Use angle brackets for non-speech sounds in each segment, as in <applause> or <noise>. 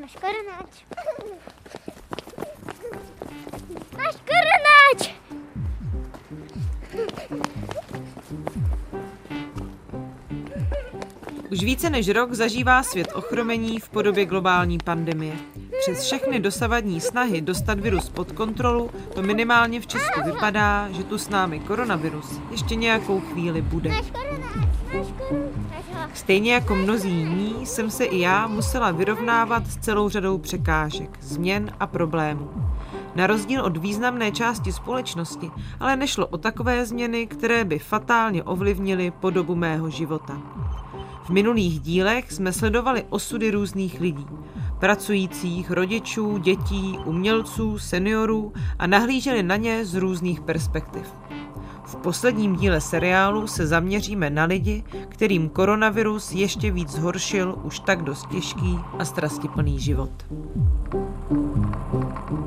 Máš koronáč. Máš koronáč. Už více než rok zažívá svět ochromení v podobě globální pandemie. Přes všechny dosavadní snahy dostat virus pod kontrolu, to minimálně v Česku vypadá, že tu s námi koronavirus ještě nějakou chvíli bude. Stejně jako mnozí jiní jsem se i já musela vyrovnávat s celou řadou překážek, změn a problémů. Na rozdíl od významné části společnosti, ale nešlo o takové změny, které by fatálně ovlivnily podobu mého života. V minulých dílech jsme sledovali osudy různých lidí, pracujících, rodičů, dětí, umělců, seniorů a nahlíželi na ně z různých perspektiv. V posledním díle seriálu se zaměříme na lidi, kterým koronavirus ještě víc zhoršil už tak dost těžký a strastiplný život.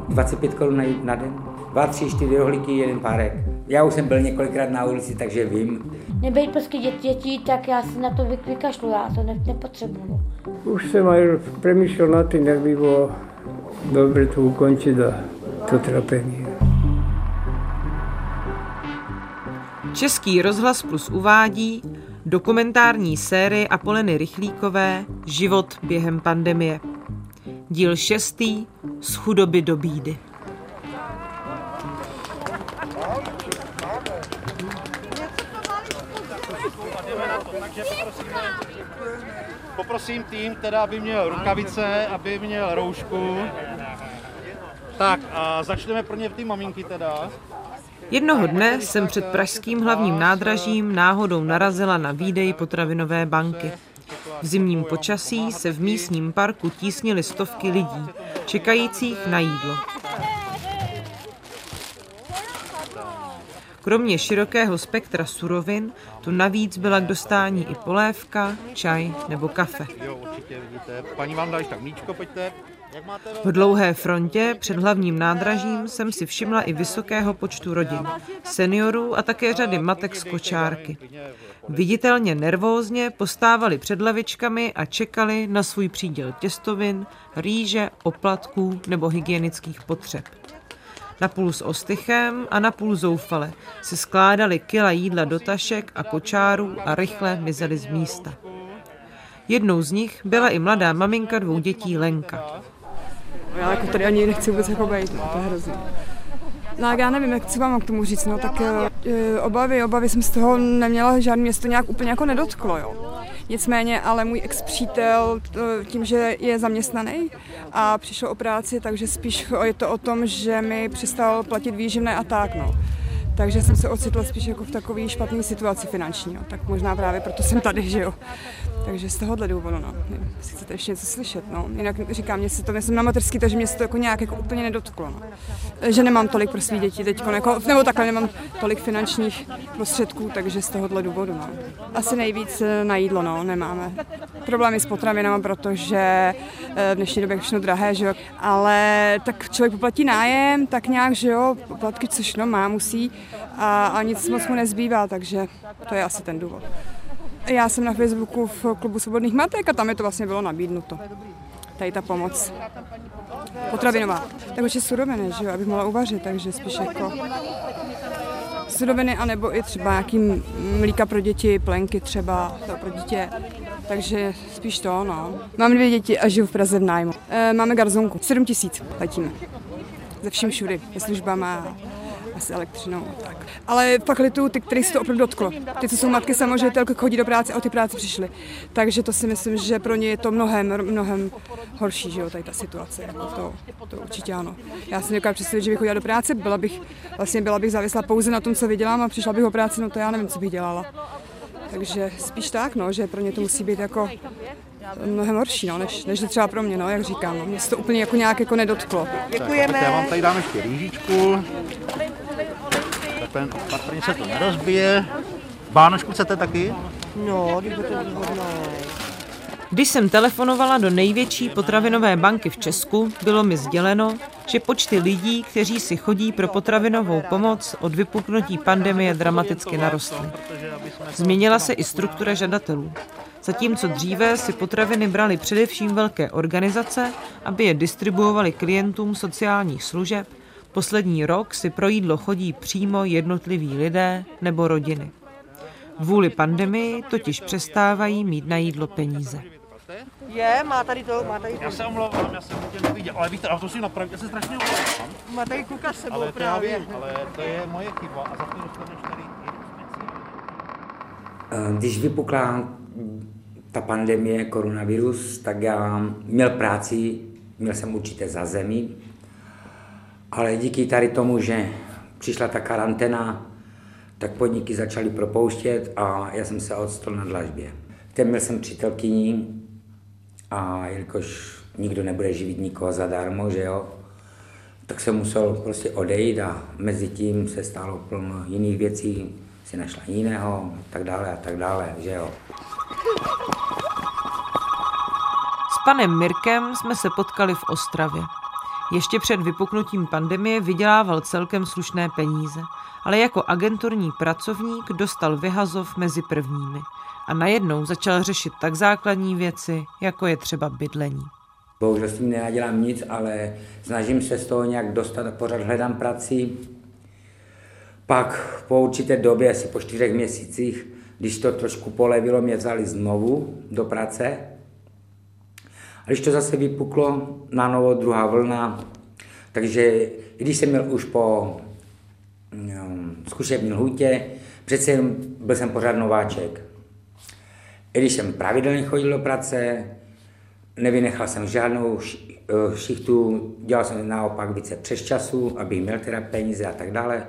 25 korun na, na den, dva, tři, čtyři rohlíky, jeden párek. Já už jsem byl několikrát na ulici, takže vím. Nebejt prostě dět, dětí, tak já si na to vy- vykašlu, já to ne, nepotřebuju. Už jsem aj premýšľal nad tým, jak by bylo dobre to ukončiť a to trapení. Český rozhlas plus uvádí dokumentární sérii Apoleny Rychlíkové Život během pandemie. Díl šestý Z chudoby do bídy. Poprosím tým, teda, aby měl rukavice, aby měl roušku. Tak a začneme pro ně ty maminky teda. Jednoho dne jsem před pražským hlavním nádražím náhodou narazila na výdej potravinové banky. V zimním počasí se v místním parku tísnily stovky lidí, čekajících na jídlo. Kromě širokého spektra surovin tu navíc byla k dostání i polévka, čaj nebo kafe. Jo, určitě vidíte. Paní vám dá tak míčko, pojďte. V dlouhé frontě před hlavním nádražím jsem si všimla i vysokého počtu rodin, seniorů a také řady matek z kočárky. Viditelně nervózně postávali před lavičkami a čekali na svůj příděl těstovin, rýže, oplatků nebo hygienických potřeb. Napůl s ostychem a napůl zoufale si skládali kila jídla do tašek a kočárů a rychle mizeli z místa. Jednou z nich byla i mladá maminka dvou dětí Lenka. Já jako tady ani nechci vůbec jako být, no, to je hrozný. No já nevím, jak co mám k tomu říct, no tak e, obavy, obavy jsem z toho neměla, žádný město nějak úplně jako nedotklo, jo. Nicméně, ale můj ex-přítel tím, že je zaměstnaný a přišel o práci, takže spíš je to o tom, že mi přestal platit výživné a tak, no. Takže jsem se ocitla spíš jako v takové špatné situaci finanční, no. tak možná právě proto jsem tady, že jo. Takže z tohohle důvodu, no. Jestli chcete ještě něco slyšet, no. Jinak říkám, mě se to, já jsem na mateřský, takže mě se to jako nějak jako úplně nedotklo, no. Že nemám tolik pro svý děti teď, jako, nebo takhle nemám tolik finančních prostředků, takže z tohohle důvodu, no. Asi nejvíc eh, na jídlo, no, nemáme. Problémy s potravinami, protože eh, v dnešní době je všechno drahé, že jo. Ale tak člověk poplatí nájem, tak nějak, že jo, poplatky, což no má, musí a, a nic moc mu nezbývá, takže to je asi ten důvod. Já jsem na Facebooku v klubu svobodných matek a tam je to vlastně bylo nabídnuto. Tady ta pomoc. Potravinová. Tak je suroviny, že jo, abych mohla uvařit, takže spíš jako suroviny, anebo i třeba nějaký mlíka pro děti, plenky třeba to pro dítě. Takže spíš to, no. Mám dvě děti a žiju v Praze v nájmu. E, máme garzonku. 7 tisíc platíme. Ze vším všudy. Se službama, asi elektřinou tak. Ale pak lituju ty, který se to opravdu dotklo. Ty, co jsou matky samoživitelky, chodí do práce a o ty práci přišly. Takže to si myslím, že pro ně je to mnohem, mnohem horší, že jo, tady ta situace. Jako to, to určitě ano. Já si nedokážu představit, že bych chodila do práce, byla bych, vlastně byla bych závislá pouze na tom, co vydělám a přišla bych o práci, no to já nevím, co bych dělala. Takže spíš tak, no, že pro ně to musí být jako mnohem horší, no, než, než třeba pro mě, no, jak říkám. No. Mě se to úplně jako nějak jako nedotklo. Děkujeme. Tak já vám tady dám ještě rýžičku. Takhle opatrně se to nerozbije. Bánošku chcete taky? No, když to je výhodné. Když jsem telefonovala do největší potravinové banky v Česku, bylo mi sděleno, že počty lidí, kteří si chodí pro potravinovou pomoc od vypuknutí pandemie dramaticky narostly. Změnila se i struktura žadatelů. Zatímco dříve si potraviny brali především velké organizace, aby je distribuovali klientům sociálních služeb, poslední rok si pro jídlo chodí přímo jednotliví lidé nebo rodiny. Kvůli pandemii totiž přestávají mít na jídlo peníze. Je, má tady to, má tady, Já se omlouvám, já jsem tě neviděl, ale víte, a to si napravit, já se strašně omlouvám. má tady kluka s sebou Ale to já právě. vím, ale to je moje chyba a za to dostaneš tady i Eh, Když vypukla ta pandemie, koronavirus, tak já měl práci, měl jsem určité zázemí, ale díky tady tomu, že přišla ta karanténa, tak podniky začaly propouštět a já jsem se odstl na dlažbě. Ten měl jsem přítelkyni a jelikož nikdo nebude živit nikoho zadarmo, že jo, tak jsem musel prostě odejít a mezi tím se stalo plno jiných věcí, si našla jiného, tak dále a tak dále, že jo. S panem Mirkem jsme se potkali v Ostravě. Ještě před vypuknutím pandemie vydělával celkem slušné peníze, ale jako agenturní pracovník dostal vyhazov mezi prvními a najednou začal řešit tak základní věci, jako je třeba bydlení. Bohužel s tím nenadělám nic, ale snažím se z toho nějak dostat pořád hledám práci. Pak po určité době, asi po čtyřech měsících, když to trošku polevilo, mě vzali znovu do práce. A když to zase vypuklo na novo druhá vlna, takže když jsem měl už po um, zkušební lhůtě, přece jenom byl jsem pořád nováček. I když jsem pravidelně chodil do práce, nevynechal jsem žádnou eh, šichtu, dělal jsem naopak více přes času, abych měl teda peníze a tak dále.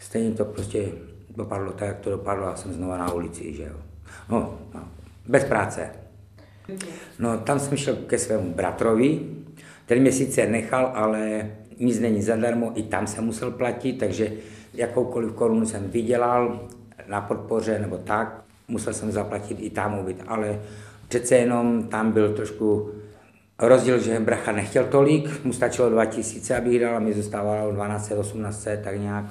Stejně to prostě dopadlo tak, jak to dopadlo a jsem znova na ulici, že jo. No, no bez práce. No, tam jsem šel ke svému bratrovi, ten mě sice nechal, ale nic není zadarmo, i tam jsem musel platit, takže jakoukoliv korunu jsem vydělal na podpoře nebo tak, musel jsem zaplatit i tam ubyt, ale přece jenom tam byl trošku rozdíl, že bracha nechtěl tolik, mu stačilo 2000, abych dal a mi zůstávalo 12, 18, tak nějak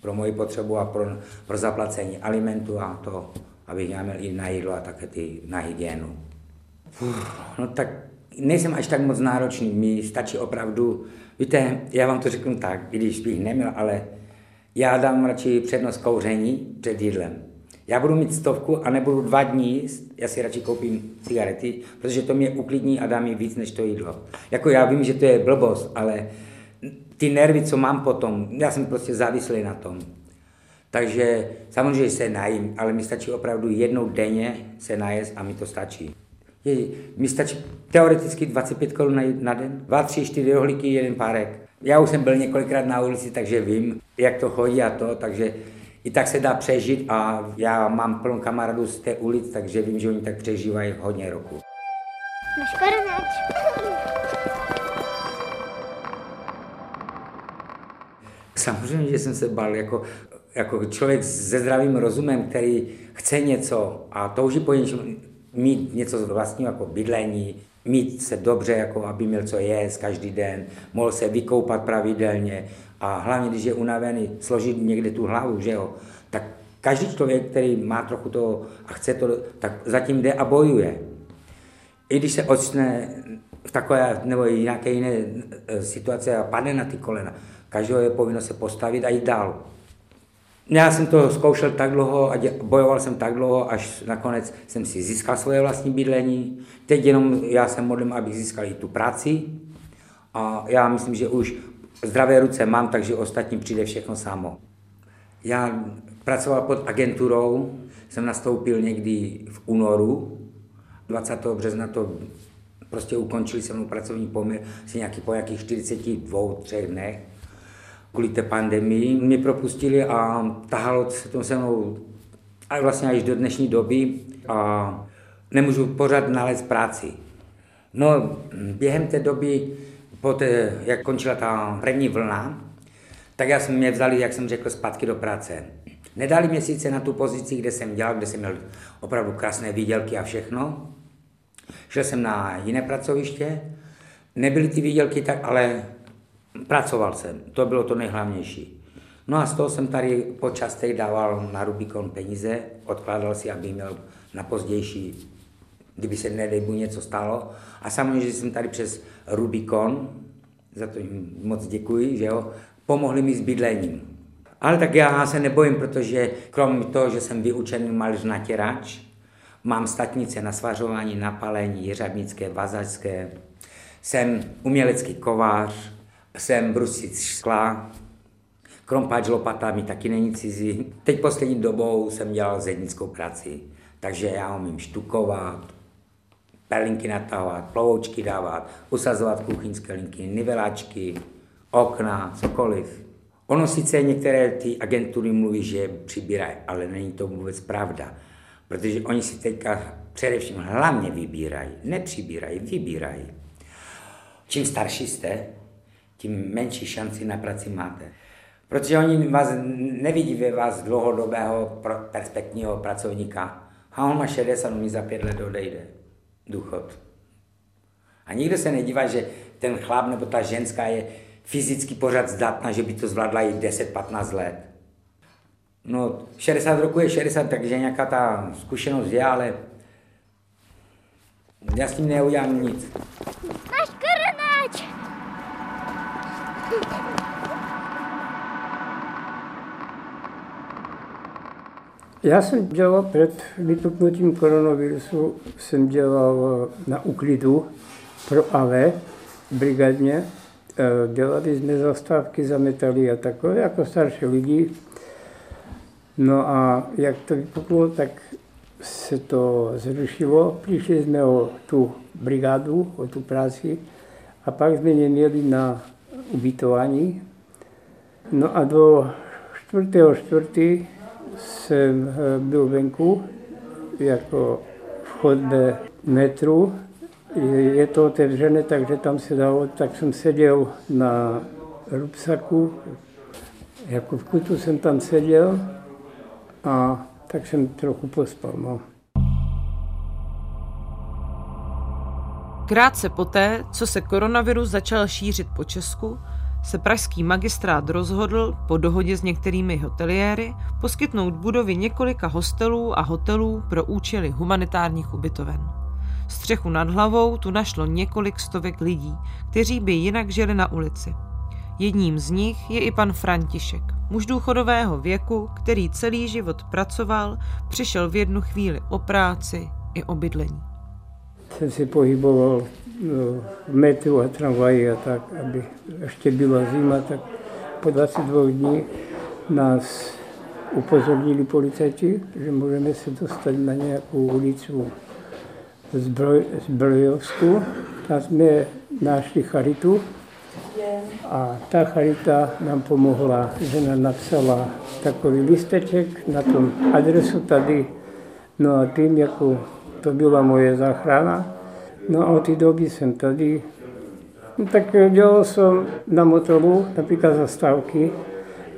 pro moji potřebu a pro, pro zaplacení alimentu a to, abych já měl i na jídlo a také ty na hygienu. No tak nejsem až tak moc náročný, mi stačí opravdu, víte, já vám to řeknu tak, i když bych neměl, ale já dám radši přednost kouření před jídlem. Já budu mít stovku a nebudu dva dní jíst, já si radši koupím cigarety, protože to mě uklidní a dá mi víc než to jídlo. Jako já vím, že to je blbost, ale ty nervy, co mám potom, já jsem prostě závislý na tom. Takže samozřejmě se najím, ale mi stačí opravdu jednou denně se najést a mi to stačí. Je, mi stačí teoreticky 25 korun na, na den, 2, 3, 4 rohlíky, jeden párek. Já už jsem byl několikrát na ulici, takže vím, jak to chodí a to, takže i tak se dá přežít a já mám plnou kamarádů z té ulic, takže vím, že oni tak přežívají hodně roku. Máš korunáč. Samozřejmě, že jsem se bál jako, jako člověk se zdravým rozumem, který chce něco a touží po něčem mít něco vlastního jako bydlení, mít se dobře, jako aby měl co jíst každý den, mohl se vykoupat pravidelně a hlavně, když je unavený, složit někde tu hlavu, že jo, tak každý člověk, který má trochu to a chce to, tak zatím jde a bojuje. I když se ocitne v takové nebo nějaké jiné e, situace a padne na ty kolena, každého je povinno se postavit a jít dál. Já jsem to zkoušel tak dlouho a bojoval jsem tak dlouho, až nakonec jsem si získal svoje vlastní bydlení. Teď jenom já jsem modlím, abych získal i tu práci. A já myslím, že už zdravé ruce mám, takže ostatní přijde všechno samo. Já pracoval pod agenturou, jsem nastoupil někdy v únoru, 20. března to prostě ukončili se mnou pracovní poměr, asi nějaký po nějakých 42, třech dnech kvůli té pandemii mě propustili a tahalo se to se mnou a vlastně až do dnešní doby a nemůžu pořád nalézt práci. No, během té doby, poté, jak končila ta první vlna, tak já jsem mě vzali, jak jsem řekl, zpátky do práce. Nedali mě sice na tu pozici, kde jsem dělal, kde jsem měl opravdu krásné výdělky a všechno. Šel jsem na jiné pracoviště, nebyly ty výdělky tak, ale Pracoval jsem, to bylo to nejhlavnější. No a z toho jsem tady po častech dával na Rubikon peníze, odkládal si, aby měl na pozdější kdyby se nedej Bůh něco stalo. A samozřejmě, že jsem tady přes Rubikon, za to jim moc děkuji, že jo, pomohli mi s bydlením. Ale tak já se nebojím, protože krom toho, že jsem vyučený malíř natěrač, mám statnice na svařování, na palení, jeřabnické, vazačské, jsem umělecký kovář, jsem brusic skla, krompáč lopata mi taky není cizí. Teď poslední dobou jsem dělal zednickou práci, takže já umím štukovat, perlinky natahovat, plovoučky dávat, usazovat kuchyňské linky, nivelačky, okna, cokoliv. Ono sice některé ty agentury mluví, že přibírají, ale není to vůbec pravda. Protože oni si teďka především hlavně vybírají, nepřibírají, vybírají. Čím starší jste, tím menší šanci na práci máte. Protože oni vás nevidí ve vás dlouhodobého perspektivního pracovníka. A on má 60, on mi za pět let odejde. Důchod. A nikdo se nedívá, že ten chlap nebo ta ženská je fyzicky pořád zdatná, že by to zvládla i 10-15 let. No, 60 roku je 60, takže nějaká ta zkušenost je, ale já s tím neudělám nic. Náš koronáč! Já jsem dělal před vypuknutím koronavirusu, jsem dělal na úklidu pro AV brigadně. Eh, dělali jsme zastávky, zametali a takové, jako starší lidi. No a jak to vypuklo, tak se to zrušilo. Přišli jsme o tu brigádu, o tu práci a pak jsme neměli na ubytování. No a do 4.4. jsem eh, byl venku jako v chodbě metru. Je to otevřené, takže tam se dalo, tak jsem seděl na rupsaku, jako v kutu jsem tam seděl a tak jsem trochu pospal. No. Krátce poté, co se koronavirus začal šířit po Česku, se pražský magistrát rozhodl po dohodě s některými hoteliéry poskytnout budovy několika hostelů a hotelů pro účely humanitárních ubytoven. Střechu nad hlavou tu našlo několik stovek lidí, kteří by jinak žili na ulici. Jedním z nich je i pan František, muž důchodového věku, který celý život pracoval, přišel v jednu chvíli o práci i o bydlení. Jsem si pohyboval metru a tramvaji a tak, aby ještě byla zima, tak po 22 dní nás upozornili policajti, že můžeme se dostat na nějakou ulicu Zbroj, Zbrojovsku. Tam jsme našli charitu a ta charita nám pomohla, že nám napsala takový listeček na tom adresu tady. No a tím, jako to byla moje záchrana, no a od té doby jsem tady. No, tak dělal jsem na motoru, například zastávky,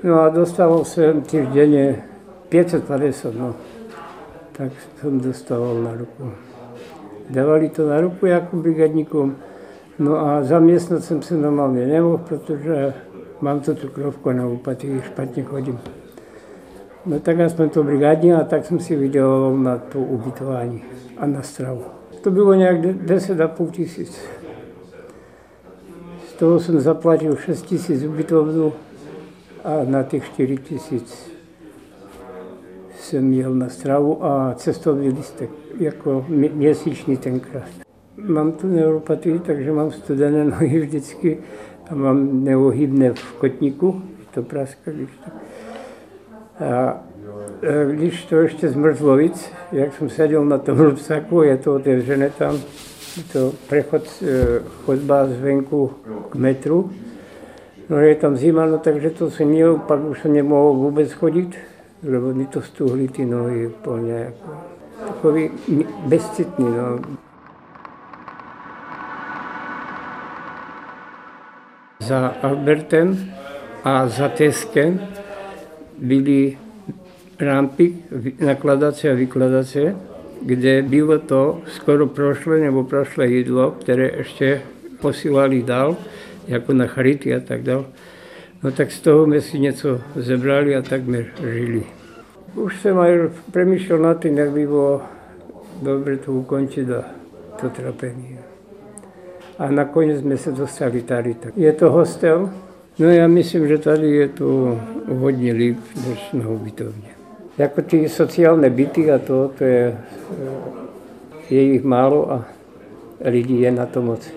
no a dostával jsem týždenně 550, no. Tak jsem dostával na ruku. Dávali to na ruku jako brigadníkům, No a zaměstnat jsem se normálně nemohl, protože mám to cukrovku na úpatý, špatně chodím. No tak já jsem to brigádní a tak jsem si vydělal na to ubytování a na stravu. To bylo nějak 10,5 tisíc. Z toho jsem zaplatil 6 tisíc ubytovnu a na těch 4 tisíc jsem měl na stravu a cestovní listek, jako měsíční tenkrát. Mám tu neuropatii, takže mám studené <laughs> nohy vždycky a mám neohybné v kotníku, to praska, když to. A když to ještě zmrzlo víc, jak jsem seděl na tom rupsaku, je to otevřené tam, to přechod, e, chodba zvenku k metru, no je tam zima, no takže to jsem měl, pak už jsem nemohl vůbec chodit, lebo mi to stuhly ty nohy úplně jako takový bezcitný, no. Za Albertem a za Teskem byly rampy nakladace a vykladace, kde bylo to skoro prošlé nebo prošlé jídlo, které ještě posílali dál, jako na charity a tak dále. No tak z toho jsme si něco zebrali a tak jsme žili. Už jsem aj přemýšlel nad tím, jak by bylo dobře to ukončit a to trapení. A nakonec jsme se dostali tady. Tak. Je to hostel? No já myslím, že tady je to hodně líp než na ubytovně. Jako ty sociální byty a to, to je, je jich málo a lidí je na to moc.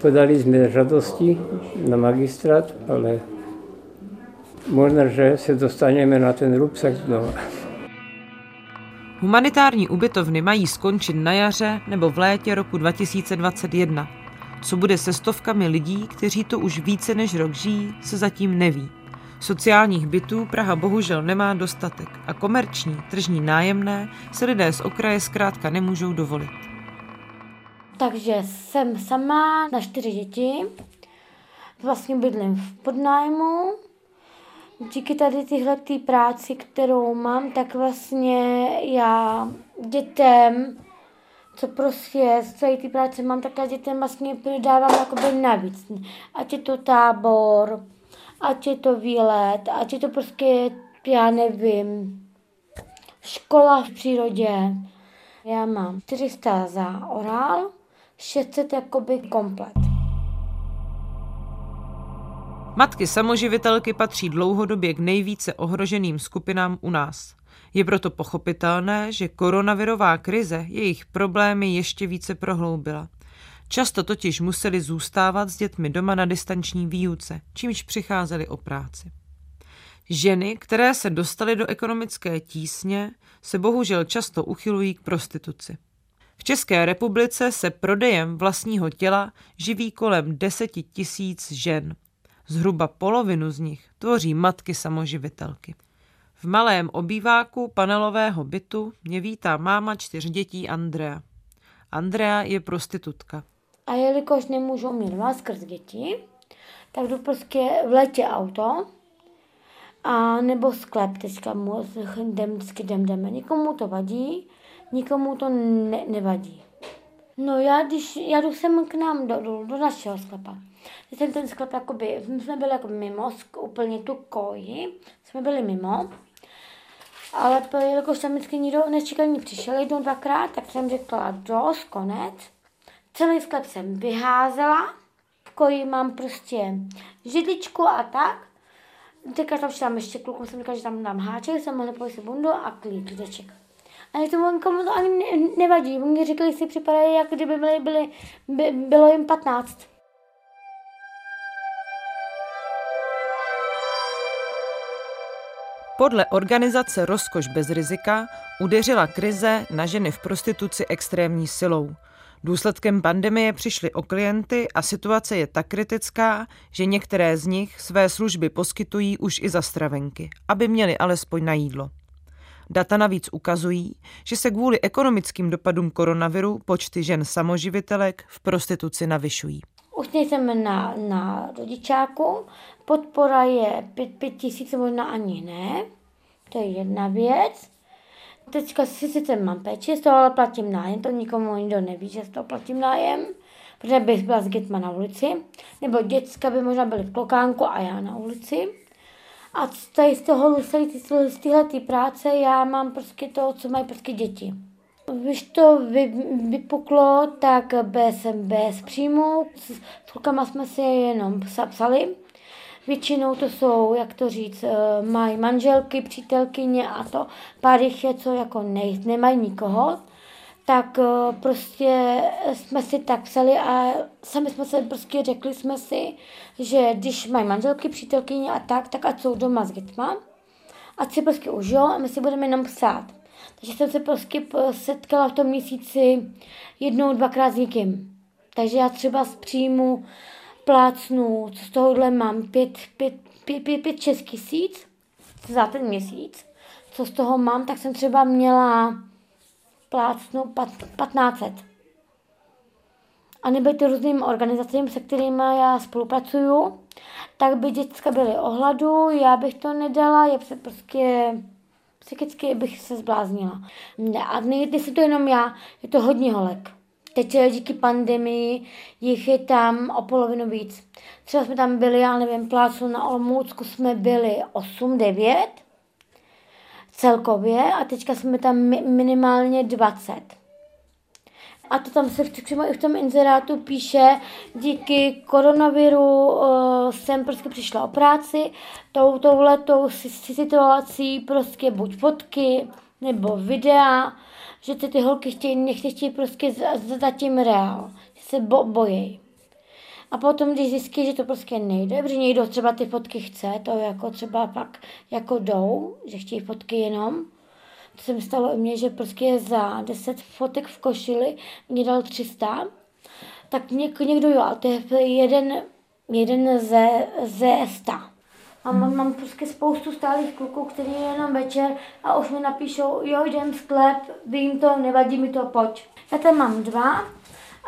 Podali jsme žádosti na magistrát, ale možná, že se dostaneme na ten rupsak znovu. Humanitární ubytovny mají skončit na jaře nebo v létě roku 2021. Co bude se stovkami lidí, kteří to už více než rok žijí, se zatím neví. Sociálních bytů Praha bohužel nemá dostatek a komerční, tržní nájemné se lidé z okraje zkrátka nemůžou dovolit. Takže jsem sama na čtyři děti. Vlastně bydlím v podnájmu. Díky tady tyhle tý práci, kterou mám, tak vlastně já dětem, co prostě z celé té práce mám, tak já dětem vlastně dávám jakoby navíc. Ať je to tábor, ať je to výlet, ať je to prostě, já nevím, škola v přírodě. Já mám 400 za orál, 600 jakoby komplet. Matky samoživitelky patří dlouhodobě k nejvíce ohroženým skupinám u nás. Je proto pochopitelné, že koronavirová krize jejich problémy ještě více prohloubila. Často totiž museli zůstávat s dětmi doma na distanční výuce, čímž přicházeli o práci. Ženy, které se dostaly do ekonomické tísně, se bohužel často uchylují k prostituci. V České republice se prodejem vlastního těla živí kolem 10 tisíc žen. Zhruba polovinu z nich tvoří matky samoživitelky. V malém obýváku panelového bytu mě vítá máma čtyř dětí Andrea. Andrea je prostitutka. A jelikož nemůžu mít vás skrz děti, tak jdu prostě v letě auto, a nebo sklep, teďka jdem, jdem, jdeme. Nikomu to vadí, nikomu to ne, nevadí. No já, když, já jdu sem k nám do, do, do našeho sklepa. Teď jsem ten sklep, jakoby, jsme byli jako mimo, úplně tu koji, jsme byli mimo. Ale jelikož tam vždycky nikdo nečekaný přišel jednou, dvakrát, tak jsem řekla dost, konec. Celý sklep jsem vyházela, v koji mám prostě židličku a tak. Teďka tam tam ještě klukům jsem říkala, že tam dám háček, jsem mohla pověsit bundu a klíček. Ale to nikomu to ani ne, nevadí. Oni říkali, že si připadají, jak kdyby byli, byli, by, bylo jim 15. Podle organizace Rozkoš bez rizika udeřila krize na ženy v prostituci extrémní silou. Důsledkem pandemie přišly o klienty a situace je tak kritická, že některé z nich své služby poskytují už i za stravenky, aby měli alespoň na jídlo. Data navíc ukazují, že se kvůli ekonomickým dopadům koronaviru počty žen samoživitelek v prostituci navyšují. Už nejsem na, na rodičáku, podpora je 5, tisíc, možná ani ne, to je jedna věc. Teďka si sice mám péči, z toho ale platím nájem, to nikomu nikdo neví, že z toho platím nájem, protože bych byla s dětma na ulici, nebo děcka by možná byly v klokánku a já na ulici. A tady z toho, z téhle práce já mám prostě to, co mají prostě děti. Když to vy, vypuklo, tak bez, bez příjmu, s, s klukama jsme si jenom psali. Většinou to jsou, jak to říct, eh, mají manželky, přítelkyně a to. Pár jich je, co jako ne, nemají nikoho. Tak eh, prostě jsme si tak psali a sami jsme se prostě řekli jsme si, že když mají manželky, přítelkyně a tak, tak ať jsou doma s dětma, ať si prostě užijou a my si budeme jenom psát. Takže jsem se prostě setkala v tom měsíci jednou, dvakrát s někým. Takže já třeba z příjmu plácnu, co z tohohle mám, pět, pět, pět, pět, pět šest tisíc za ten měsíc. Co z toho mám, tak jsem třeba měla plácnu pat, 1500. A nebo to různým organizacím, se kterými já spolupracuju, tak by děcka byly ohladu, já bych to nedala, je prostě psychicky bych se zbláznila. A nejde to jenom já, je to hodně holek. Teď eh, díky pandemii jich je tam o polovinu víc. Třeba jsme tam byli, já nevím, plácu na Olmůcku jsme byli 8-9. celkově a teďka jsme tam minimálně 20. A to tam se přímo i v tom inzerátu píše, díky koronaviru uh, jsem prostě přišla o práci, tou, touhletou situací prostě buď fotky nebo videa, že ty, ty holky chtějí, nechtějí prostě zatím reál, že se bo, bojí. A potom, když zjistí, že to prostě nejde, protože někdo třeba ty fotky chce, to jako třeba pak jako jdou, že chtějí fotky jenom, to se mi stalo i mně, že prostě za 10 fotek v košili mě dal 300, tak něk, někdo jo, ale to je jeden, jeden ze, ze 100. A mám, mám prostě spoustu stálých kluků, kteří jenom večer a už mi napíšou, jo, jdem sklep, vím to, nevadí mi to, pojď. Já tam mám dva,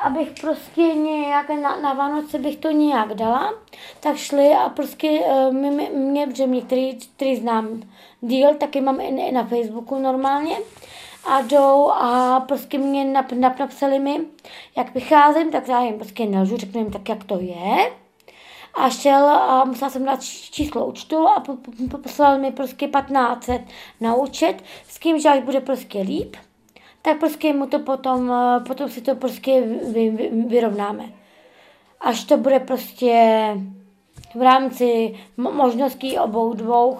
abych prostě nějak na, na Vánoce bych to nějak dala, tak šli a prostě uh, mě, mě, že mě, který, který znám díl, taky mám i, i na Facebooku normálně, a jdou a prostě mě nap, nap, napsali mi, jak vycházím, tak já jim prostě nelžu, řeknu jim tak, jak to je. A šel a musela jsem dát číslo účtu a poslal mi prostě 1500 na účet, s kým, že až bude prostě líp, tak prostě mu to potom, eh, potom si to prostě vy, vy, vyrovnáme. Až to bude prostě v rámci možností obou dvou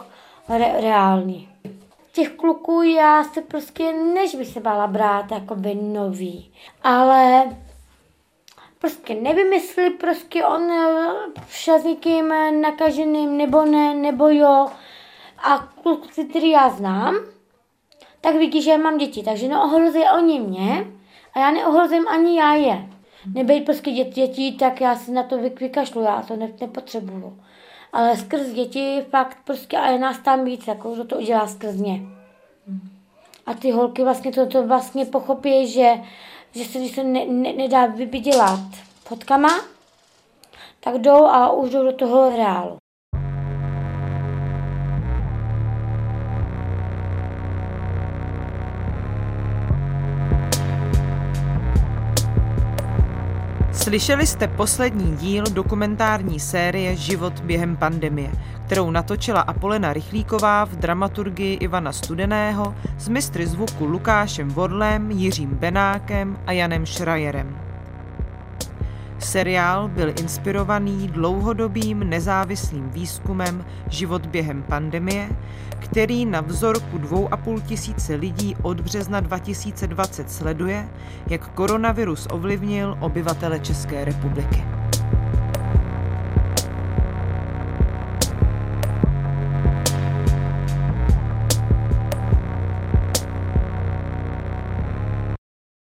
re, reální. Těch kluků já se prostě, než by se bála brát by nový, ale prostě nevymysli, prostě on eh, šel s někým nakaženým, nebo ne, nebo jo. A kluci, který já znám, tak vidí, že mám děti, takže neohrozí oni mě a já neohrozím ani já je. Nebejt prostě dět, dětí, tak já si na to vykašlu, já to ne, nepotřebuju. Ale skrz děti fakt prostě a je nás tam víc, jako že to udělá skrz ně. A ty holky vlastně to, to vlastně pochopí, že, že se, když se ne, ne, nedá vydělat fotkama, tak jdou a už jdou do toho reálu. Slyšeli jste poslední díl dokumentární série Život během pandemie, kterou natočila Apolena Rychlíková v dramaturgii Ivana Studeného s mistry zvuku Lukášem Vodlem, Jiřím Benákem a Janem Šrajerem. Seriál byl inspirovaný dlouhodobým nezávislým výzkumem Život během pandemie, který na vzorku 2,5 tisíce lidí od března 2020 sleduje, jak koronavirus ovlivnil obyvatele České republiky.